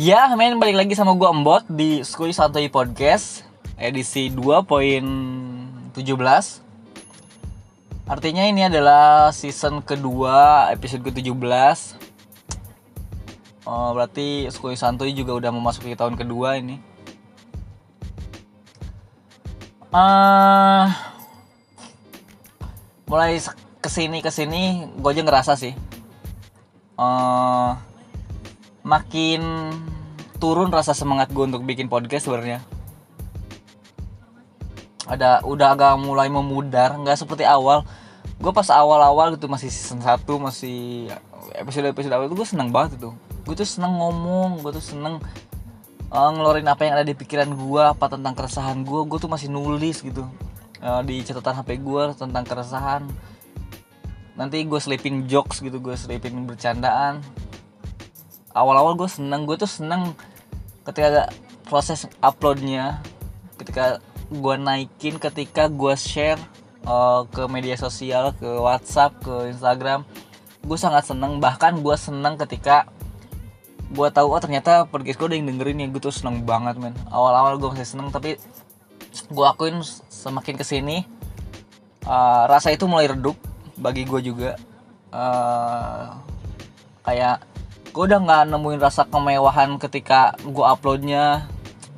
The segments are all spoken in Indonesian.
Ya, men balik lagi sama gua Embot di Skui Santuy Podcast edisi 2.17. Artinya ini adalah season kedua episode ke-17. Oh, berarti Skui Santuy juga udah memasuki tahun kedua ini. Uh, mulai ke sini ke sini gue aja ngerasa sih uh, makin turun rasa semangat gue untuk bikin podcast sebenarnya. Ada udah agak mulai memudar nggak seperti awal. Gue pas awal-awal gitu masih season 1 masih episode episode awal itu gue seneng banget itu. Gue tuh seneng ngomong gue tuh seneng uh, ngeluarin apa yang ada di pikiran gue apa tentang keresahan gue gue tuh masih nulis gitu uh, di catatan hp gue tentang keresahan. Nanti gue selipin jokes gitu gue selipin bercandaan awal-awal gue seneng gue tuh seneng ketika proses uploadnya. Ketika gue naikin ketika gue share uh, ke media sosial ke WhatsApp ke Instagram gue sangat seneng. Bahkan gue seneng ketika gue tahu oh ternyata podcast gue ada yang dengerin ya gue tuh seneng banget men. Awal-awal gue masih seneng tapi gue akuin semakin ke sini uh, rasa itu mulai redup bagi gue juga. Uh, kayak gue udah nggak nemuin rasa kemewahan ketika gue uploadnya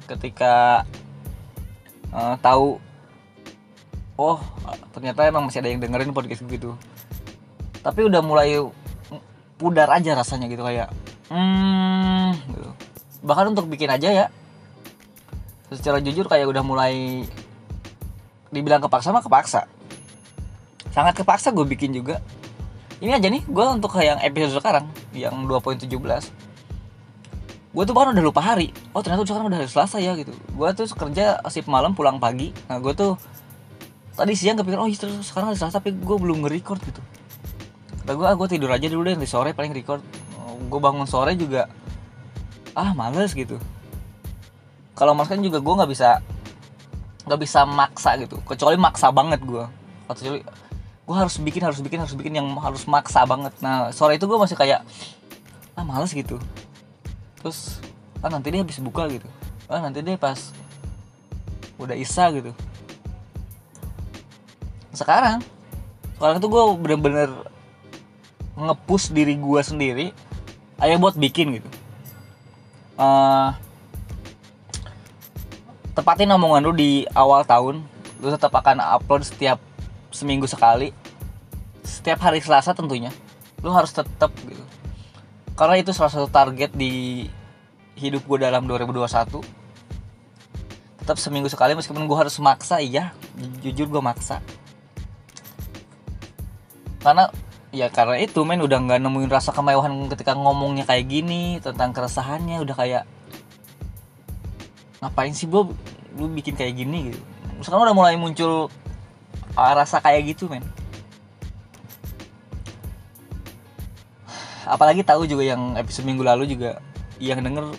ketika uh, tahu oh ternyata emang masih ada yang dengerin podcast gitu. Tapi udah mulai pudar aja rasanya gitu kayak hmm gitu. bahkan untuk bikin aja ya secara jujur kayak udah mulai dibilang kepaksa mah kepaksa. Sangat kepaksa gue bikin juga. Ini aja nih gue untuk yang episode sekarang yang 2.17 gue tuh bahkan udah lupa hari. Oh ternyata sekarang udah hari Selasa ya gitu. Gue tuh kerja sip malam pulang pagi. Nah gue tuh tadi siang kepikiran oh iya sekarang hari Selasa tapi gue belum nge-record gitu. Kata gue ah gue tidur aja dulu deh di sore paling record. Oh, gue bangun sore juga ah males gitu. Kalau mas kan juga gue nggak bisa nggak bisa maksa gitu. Kecuali maksa banget gue kecuali gue harus bikin harus bikin harus bikin yang harus maksa banget. Nah sore itu gue masih kayak ah males gitu. Terus ah nanti dia habis buka gitu. Ah nanti deh pas udah isa gitu. Sekarang sekarang tuh gue bener-bener ngepush diri gue sendiri ayo buat bikin gitu. Uh, tepatin omongan lu di awal tahun lu tetap akan upload setiap seminggu sekali setiap hari Selasa tentunya lu harus tetap gitu. Karena itu salah satu target di hidup gue dalam 2021 tetap seminggu sekali meskipun gue harus maksa iya jujur gue maksa. Karena ya karena itu men udah nggak nemuin rasa kemewahan ketika ngomongnya kayak gini tentang keresahannya udah kayak ngapain sih bro lu bikin kayak gini gitu. Sekarang udah mulai muncul rasa kayak gitu men. Apalagi tahu juga yang episode minggu lalu juga yang denger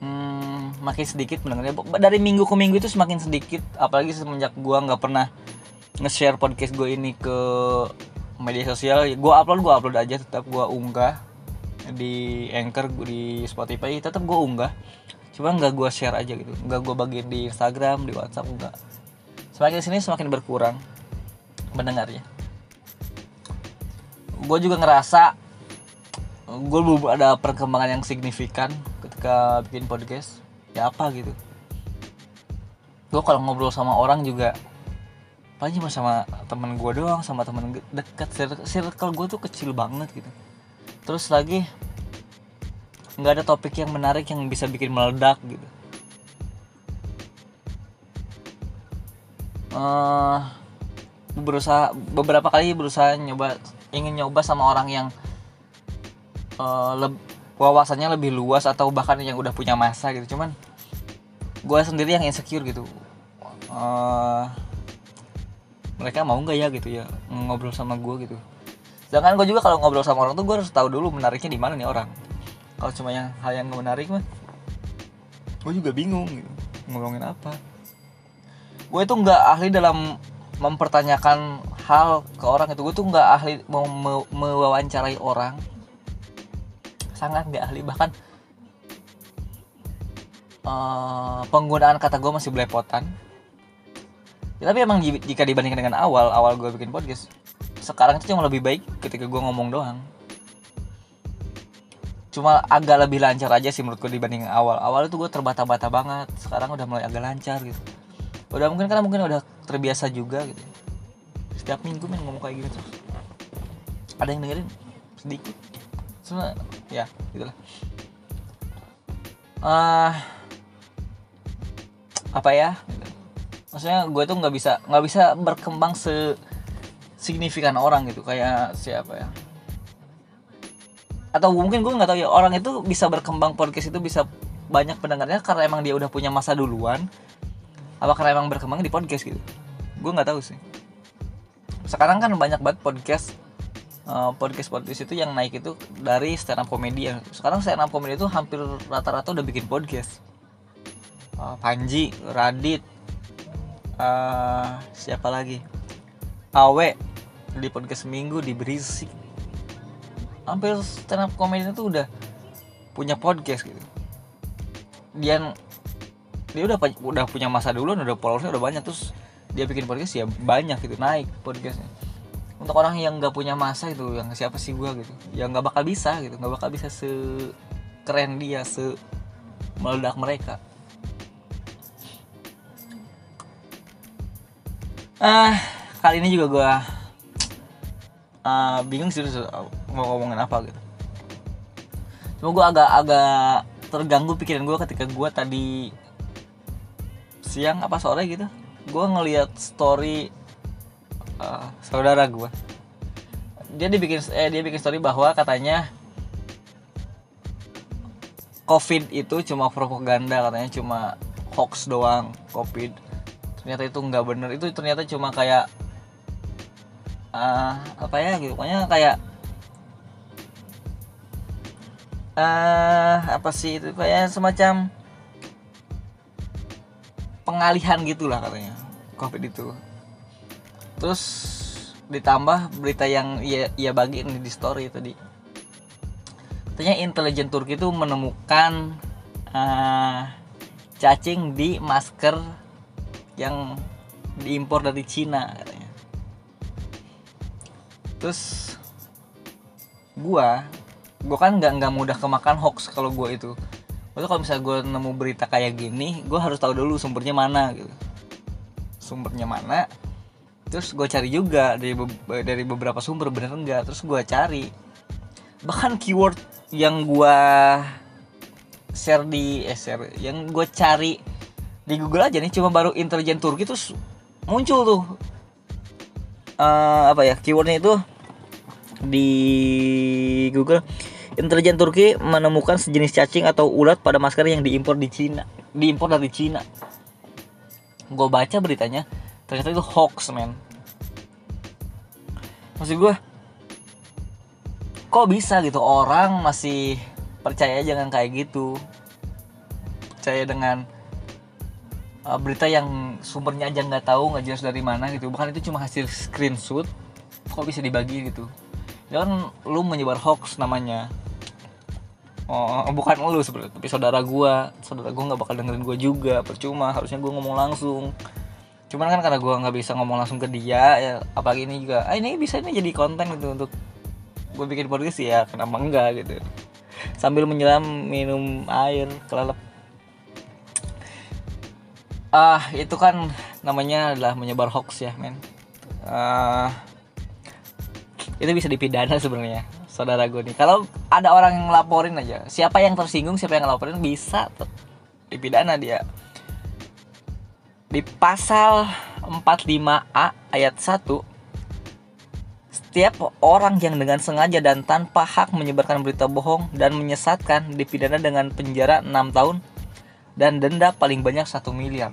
hmm, makin sedikit mendengarnya. Dari minggu ke minggu itu semakin sedikit. Apalagi semenjak gua nggak pernah nge-share podcast gue ini ke media sosial. Gue upload gue upload aja. Tetap gue unggah di anchor di Spotify. Tetap gue unggah. Cuma nggak gue share aja gitu. Nggak gue bagiin di Instagram di WhatsApp enggak semakin sini semakin berkurang mendengarnya. Gue juga ngerasa gue belum ada perkembangan yang signifikan ketika bikin podcast. Ya apa gitu. Gue kalau ngobrol sama orang juga paling cuma sama temen gue doang sama temen dekat circle gue tuh kecil banget gitu. Terus lagi nggak ada topik yang menarik yang bisa bikin meledak gitu uh, berusaha beberapa kali berusaha nyoba ingin nyoba sama orang yang uh, leb, wawasannya lebih luas atau bahkan yang udah punya masa gitu. Cuman gue sendiri yang insecure gitu. Uh, mereka mau nggak ya gitu ya ngobrol sama gue gitu. Sedangkan gue juga kalau ngobrol sama orang tuh gue harus tahu dulu menariknya di mana nih orang. Kalau cuma yang hal yang menarik mah gue juga bingung gitu ngomongin apa gue itu nggak ahli dalam mempertanyakan hal ke orang itu. Gue tuh nggak ahli mau me mewawancarai orang. Sangat nggak ahli. Bahkan uh, penggunaan kata gue masih belepotan. Ya, tapi emang jika dibandingkan dengan awal awal gue bikin podcast sekarang itu cuma lebih baik ketika gue ngomong doang. Cuma agak lebih lancar aja sih menurut gue dibanding awal. Awal itu gue terbata-bata banget. Sekarang udah mulai agak lancar gitu udah mungkin karena mungkin udah terbiasa juga gitu. Setiap minggu main ngomong kayak gini terus. Ada yang dengerin? Sedikit. Cuma ya gitulah. Ah uh, apa ya? Gitu. maksudnya gue tuh nggak bisa nggak bisa berkembang se signifikan orang gitu kayak siapa ya? Atau mungkin gue nggak tahu ya orang itu bisa berkembang podcast itu bisa banyak pendengarnya karena emang dia udah punya masa duluan apa karena emang berkembang di podcast gitu? Gue nggak tahu sih. Sekarang kan banyak banget podcast uh, podcast podcast itu yang naik itu dari stand up comedy. Ya sekarang stand up comedy itu hampir rata-rata udah bikin podcast. Uh, Panji Radit uh, siapa lagi? Awe di podcast seminggu di berisik. Hampir stand up comedy itu udah punya podcast gitu. Dia dia udah udah punya masa dulu udah followersnya udah banyak terus dia bikin podcast ya banyak gitu naik podcastnya. Untuk orang yang nggak punya masa itu yang siapa sih gue gitu yang nggak bakal bisa gitu nggak bakal bisa se keren dia se meledak mereka. Ah kali ini juga gue uh, bingung sih mau ngomongin apa gitu. Cuma gue agak-agak terganggu pikiran gue ketika gue tadi siang apa sore gitu. Gue ngelihat story uh, saudara gue dia dibikin eh dia bikin story bahwa katanya covid itu cuma propaganda katanya cuma hoax doang covid. Ternyata itu nggak bener. Itu ternyata cuma kayak uh, apa ya gitu. Pokoknya kayak uh, apa sih itu? Kayak semacam pengalihan gitulah katanya covid itu. Terus ditambah berita yang ia, ia bagi ini di story tadi. Katanya intelijen Turki itu menemukan uh, cacing di masker yang diimpor dari Cina katanya. Terus gua gue kan nggak nggak mudah kemakan hoax kalau gue itu itu kalau misalnya gue nemu berita kayak gini gue harus tahu dulu sumbernya mana gitu. Sumbernya mana terus gue cari juga dari dari beberapa sumber bener enggak? Terus gue cari. Bahkan keyword yang gue share di eh, share yang gue cari di Google aja nih cuma baru intelijen Turki terus muncul tuh uh, apa ya keywordnya itu di Google intelijen Turki menemukan sejenis cacing atau ulat pada masker yang diimpor di Cina. Diimpor dari Cina. Gue baca beritanya ternyata itu hoax men. Maksud gue kok bisa gitu? Orang masih percaya jangan kayak gitu. Percaya dengan uh, berita yang sumbernya aja nggak tahu nggak jelas dari mana gitu. Bahkan itu cuma hasil screenshot kok bisa dibagi gitu? Jangan lu menyebar hoax namanya oh bukan lu sebenarnya tapi saudara gua. Saudara gua nggak bakal dengerin gua juga. Percuma harusnya gua ngomong langsung. Cuman kan karena gua nggak bisa ngomong langsung ke dia ya apalagi ini juga ah ini bisa ini jadi konten gitu untuk gue bikin podcast ya kenapa enggak? gitu. Sambil menyelam minum air kelelep. Ah itu kan namanya adalah menyebar hoax ya men. Uh, itu bisa dipidana sebenarnya saudara gue nih. Kalau ada orang yang ngelaporin aja siapa yang tersinggung siapa yang ngelaporin bisa dipidana dia. Di pasal 45A ayat 1 setiap orang yang dengan sengaja dan tanpa hak menyebarkan berita bohong dan menyesatkan dipidana dengan penjara 6 tahun dan denda paling banyak 1 miliar.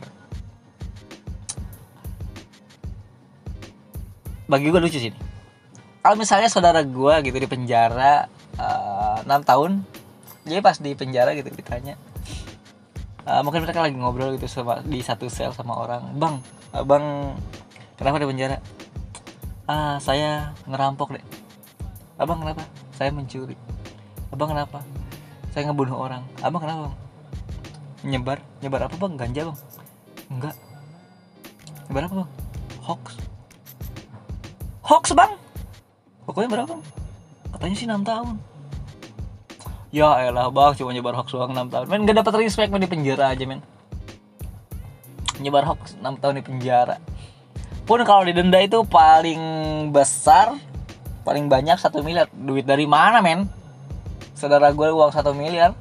Bagi gue lucu sih kalau misalnya saudara gue gitu di penjara eh, enam uh, tahun jadi pas di penjara gitu ditanya uh, mungkin mereka lagi ngobrol gitu sama di satu sel sama orang bang uh, bang kenapa di penjara? Ah saya ngerampok deh. Abang kenapa? Saya mencuri. Abang kenapa? Saya ngebunuh orang. Abang kenapa nyebar nyebar apa bang? Ganja bang? Enggak. Nyebar apa bang? Hoax. Hoax bang pokoknya berapa? Katanya sih enam tahun. Ya elah bang cuma nyebar hoax doang enam tahun. Men gak dapat respect men di penjara aja men. Nyebar hoax enam tahun di penjara. Pun kalau didenda itu paling besar paling banyak satu miliar. Duit dari mana men? Saudara gue uang satu miliar.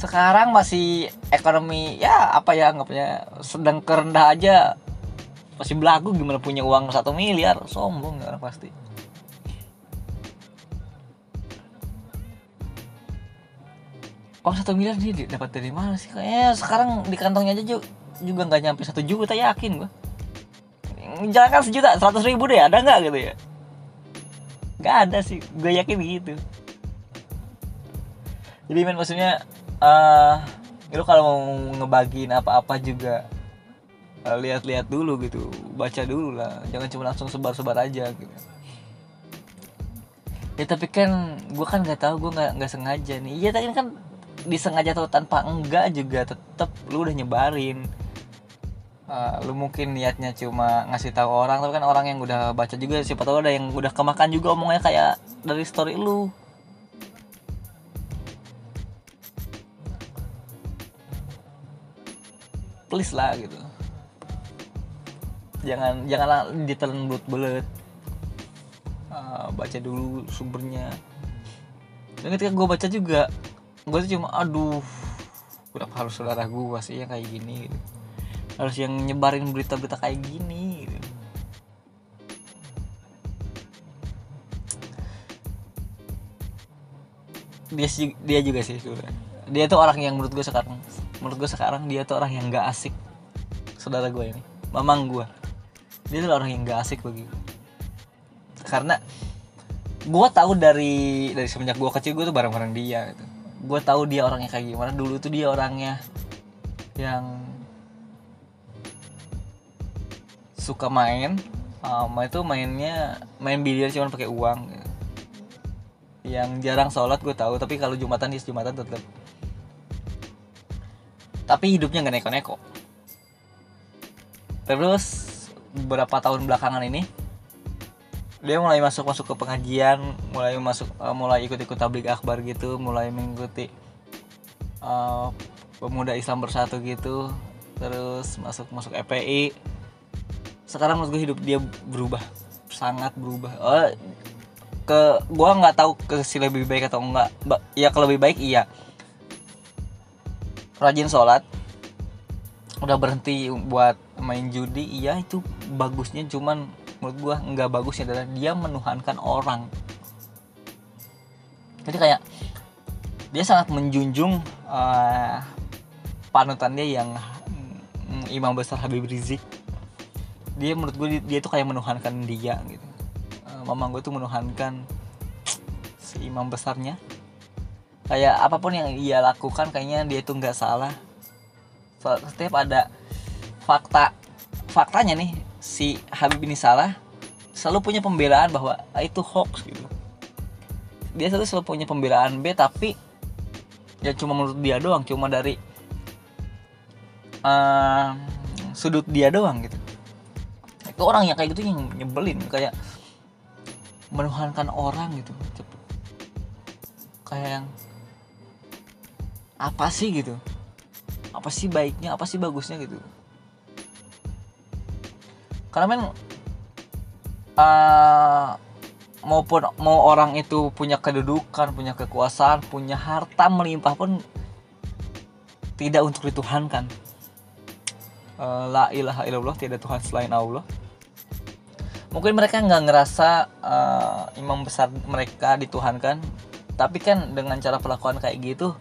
Sekarang masih ekonomi ya apa ya anggapnya sedang kerendah aja masih belagu gimana punya uang satu miliar? Sombong ya pasti. Uang satu miliar dia dapat dari mana sih? Kayaknya sekarang di kantongnya aja juga nggak nyampe satu juta yakin gua. Jangan sejuta seratus ribu deh ada nggak gitu ya? Nggak ada sih gue yakin gitu. Jadi men maksudnya uh, lu kalau mau ngebagiin apa-apa juga lihat-lihat dulu gitu. Baca dulu lah. Jangan cuma langsung sebar-sebar aja gitu. Ya tapi kan gue kan nggak tahu gue nggak nggak sengaja nih. Iya tapi kan disengaja atau tanpa enggak juga tetep lu udah nyebarin. Uh, lu mungkin niatnya cuma ngasih tahu orang tapi kan orang yang udah baca juga siapa tahu ada yang udah kemakan juga omongnya kayak dari story lu. Please lah gitu jangan janganlah ditelan bulat-bulat uh, baca dulu sumbernya dan ketika gue baca juga gue tuh cuma aduh kenapa harus saudara gue sih yang kayak gini gitu. harus yang nyebarin berita-berita kayak gini gitu. dia dia juga sih sebenernya. dia tuh orang yang menurut gue sekarang menurut gue sekarang dia tuh orang yang gak asik saudara gue ini mamang gue dia tuh orang yang gak asik bagi karena gue tahu dari dari semenjak gue kecil gue tuh bareng-bareng dia gitu. Gue tahu dia orangnya kayak gimana. Dulu tuh dia orangnya yang suka main um, itu mainnya main biliar cuma pakai uang gitu. yang jarang sholat gue tahu tapi kalau jumatan dia jumatan tetap tapi hidupnya nggak neko-neko. Terus beberapa tahun belakangan ini dia mulai masuk masuk ke pengajian mulai masuk uh, mulai ikut ikut tablik akbar gitu mulai mengikuti uh, pemuda Islam bersatu gitu terus masuk masuk EPI sekarang menurut hidup dia berubah sangat berubah. Oh, ke gue nggak tahu ke si lebih baik atau enggak ya ke lebih baik iya. Rajin sholat udah berhenti buat main judi iya itu bagusnya cuman menurut gua nggak bagusnya adalah dia menuhankan orang. Jadi kayak dia sangat menjunjung uh, panutan dia yang um, imam besar Habib Rizik. Dia menurut gue dia, dia tuh kayak menuhankan dia gitu. Uh, mama gue tuh menuhankan si imam besarnya. Kayak apa pun yang ia lakukan kayaknya dia tuh nggak salah. Setiap ada fakta faktanya nih si Habib ini salah selalu punya pembelaan bahwa ah, itu hoax gitu. Dia selalu selalu punya pembelaan B tapi ya cuma menurut dia doang cuma dari uh, sudut dia doang gitu. Itu orang yang kayak gitu yang nyebelin kayak menuhankan orang gitu. Kayak yang apa sih? gitu. Apa sih baiknya? Apa sih bagusnya? gitu karena men uh, maupun mau orang itu punya kedudukan punya kekuasaan punya harta melimpah pun tidak untuk dituhankan. Uh, la ilaha illallah tidak Tuhan selain Allah. Mungkin mereka nggak ngerasa uh, imam besar mereka dituhankan. Tapi kan dengan cara perlakuan kayak gitu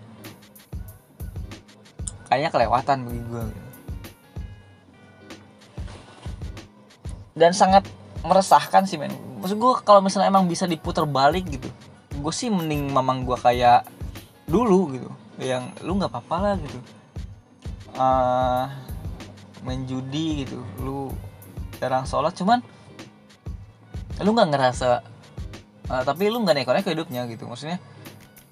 kayaknya kelewatan bagi gue dan sangat meresahkan sih men. Maksud gue kalau misalnya emang bisa diputar balik gitu gue sih mending mamang gue kayak dulu gitu yang lu nggak apa-apa lah gitu. Uh, main judi gitu lu jarang sholat cuman lu nggak ngerasa uh, tapi lu nggak neko ke hidupnya gitu. Maksudnya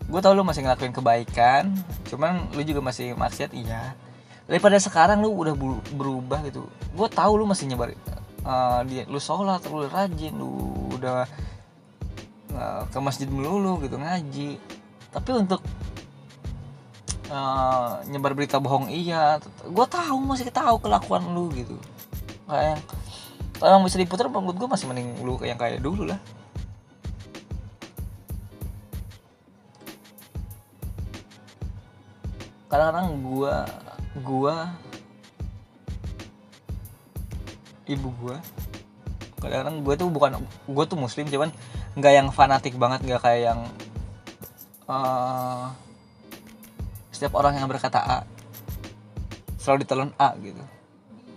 gue tau lu masih ngelakuin kebaikan cuman lu juga masih maksiat iya. Daripada sekarang lu udah berubah gitu gue tahu lu masih nyebar uh, dia lu sholat lu rajin lu udah uh, ke masjid melulu gitu ngaji. Tapi untuk uh, nyebar berita bohong iya. Gue tahu masih tahu kelakuan lu gitu. Kayak kalau bisa diputar menurut gue masih mending lu yang kayak dulu lah. Kadang-kadang gue gua ibu gua. Kadang-kadang gue tuh bukan gue tuh muslim cuman nggak yang fanatik banget nggak kayak yang uh, setiap orang yang berkata A selalu ditelan A gitu.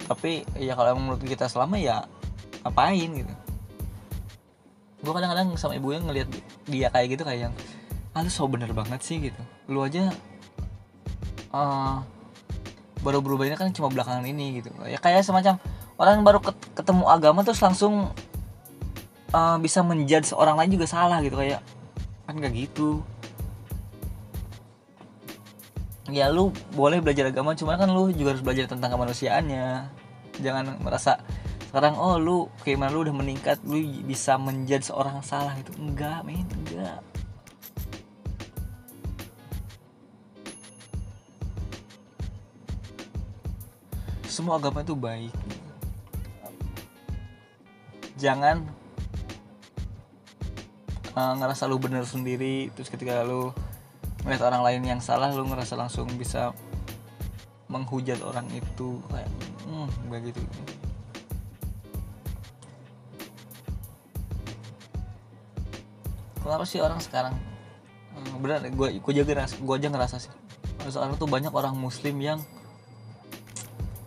Tapi ya kalau menurut kita selama ya ngapain gitu. Gue kadang-kadang sama ibu yang ngelihat dia kayak gitu kayak yang ah lu so bener banget sih gitu. Lu aja uh, baru berubah ini kan cuma belakangan ini gitu. Ya kayak semacam orang baru ketemu agama terus langsung uh, bisa menjudge seorang lain juga salah gitu kayak kan gak gitu. Ya lu boleh belajar agama cuma kan lu juga harus belajar tentang kemanusiaannya. Jangan merasa sekarang oh lu mana lu udah meningkat lu bisa menjudge seorang salah. Itu enggak men enggak. Semua agama itu baik jangan uh, ngerasa lu bener sendiri terus ketika lu melihat orang lain yang salah lu ngerasa langsung bisa menghujat orang itu kayak hmm begitu kenapa sih orang sekarang hmm, benar gue gue aja ngerasa gue aja ngerasa sih sekarang tuh banyak orang muslim yang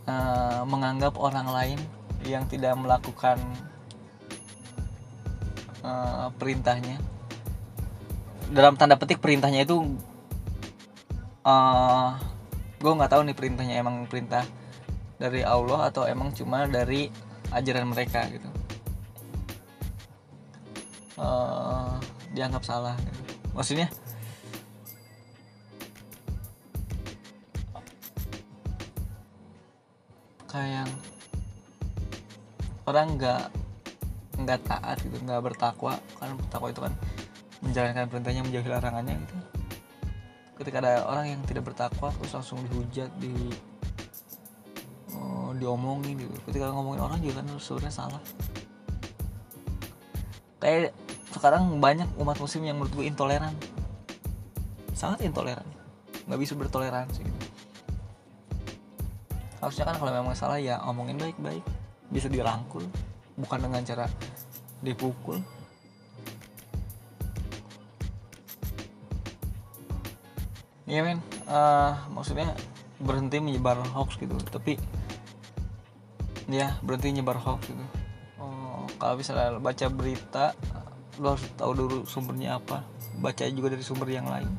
uh, menganggap orang lain yang tidak melakukan uh, perintahnya dalam tanda petik perintahnya itu uh, eh, gue nggak tahu nih perintahnya emang perintah dari Allah atau emang cuma dari ajaran mereka gitu uh, dianggap salah gitu. maksudnya kayak orang nggak nggak taat gitu nggak bertakwa. Karena bertakwa itu kan menjalankan perintahnya menjauhi larangannya gitu. Ketika ada orang yang tidak bertakwa terus langsung dihujat di oh, diomongin gitu. Ketika ngomongin orang juga kan sebenarnya salah. Kayak sekarang banyak umat muslim yang menurut gue intoleran. Sangat intoleran. Nggak bisa bertoleransi gitu. Harusnya kan kalau memang salah ya omongin baik-baik. Bisa dirangkul bukan dengan cara dipukul Iya men, uh, maksudnya berhenti menyebar hoax gitu, tapi ya berhenti menyebar hoax gitu. Oh, kalau misalnya baca berita, lo harus tahu dulu sumbernya apa, baca juga dari sumber yang lain.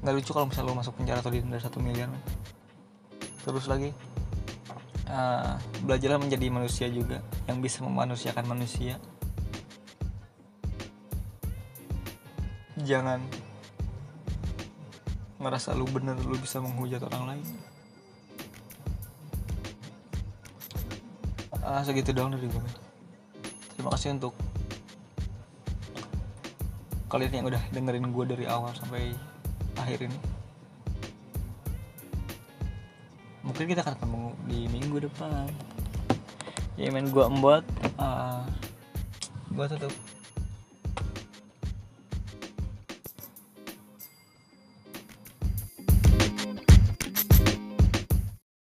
Nggak lucu kalau misalnya lo masuk penjara atau didenda satu miliar. Men terus lagi uh, belajarlah menjadi manusia juga yang bisa memanusiakan manusia. Jangan ngerasa lu bener lu bisa menghujat orang lain. Ah segitu doang dari gue terima kasih untuk kalian yang udah dengerin gue dari awal sampai akhir ini mungkin kita akan ketemu di minggu depan. Ya main gua embot uh, gua tutup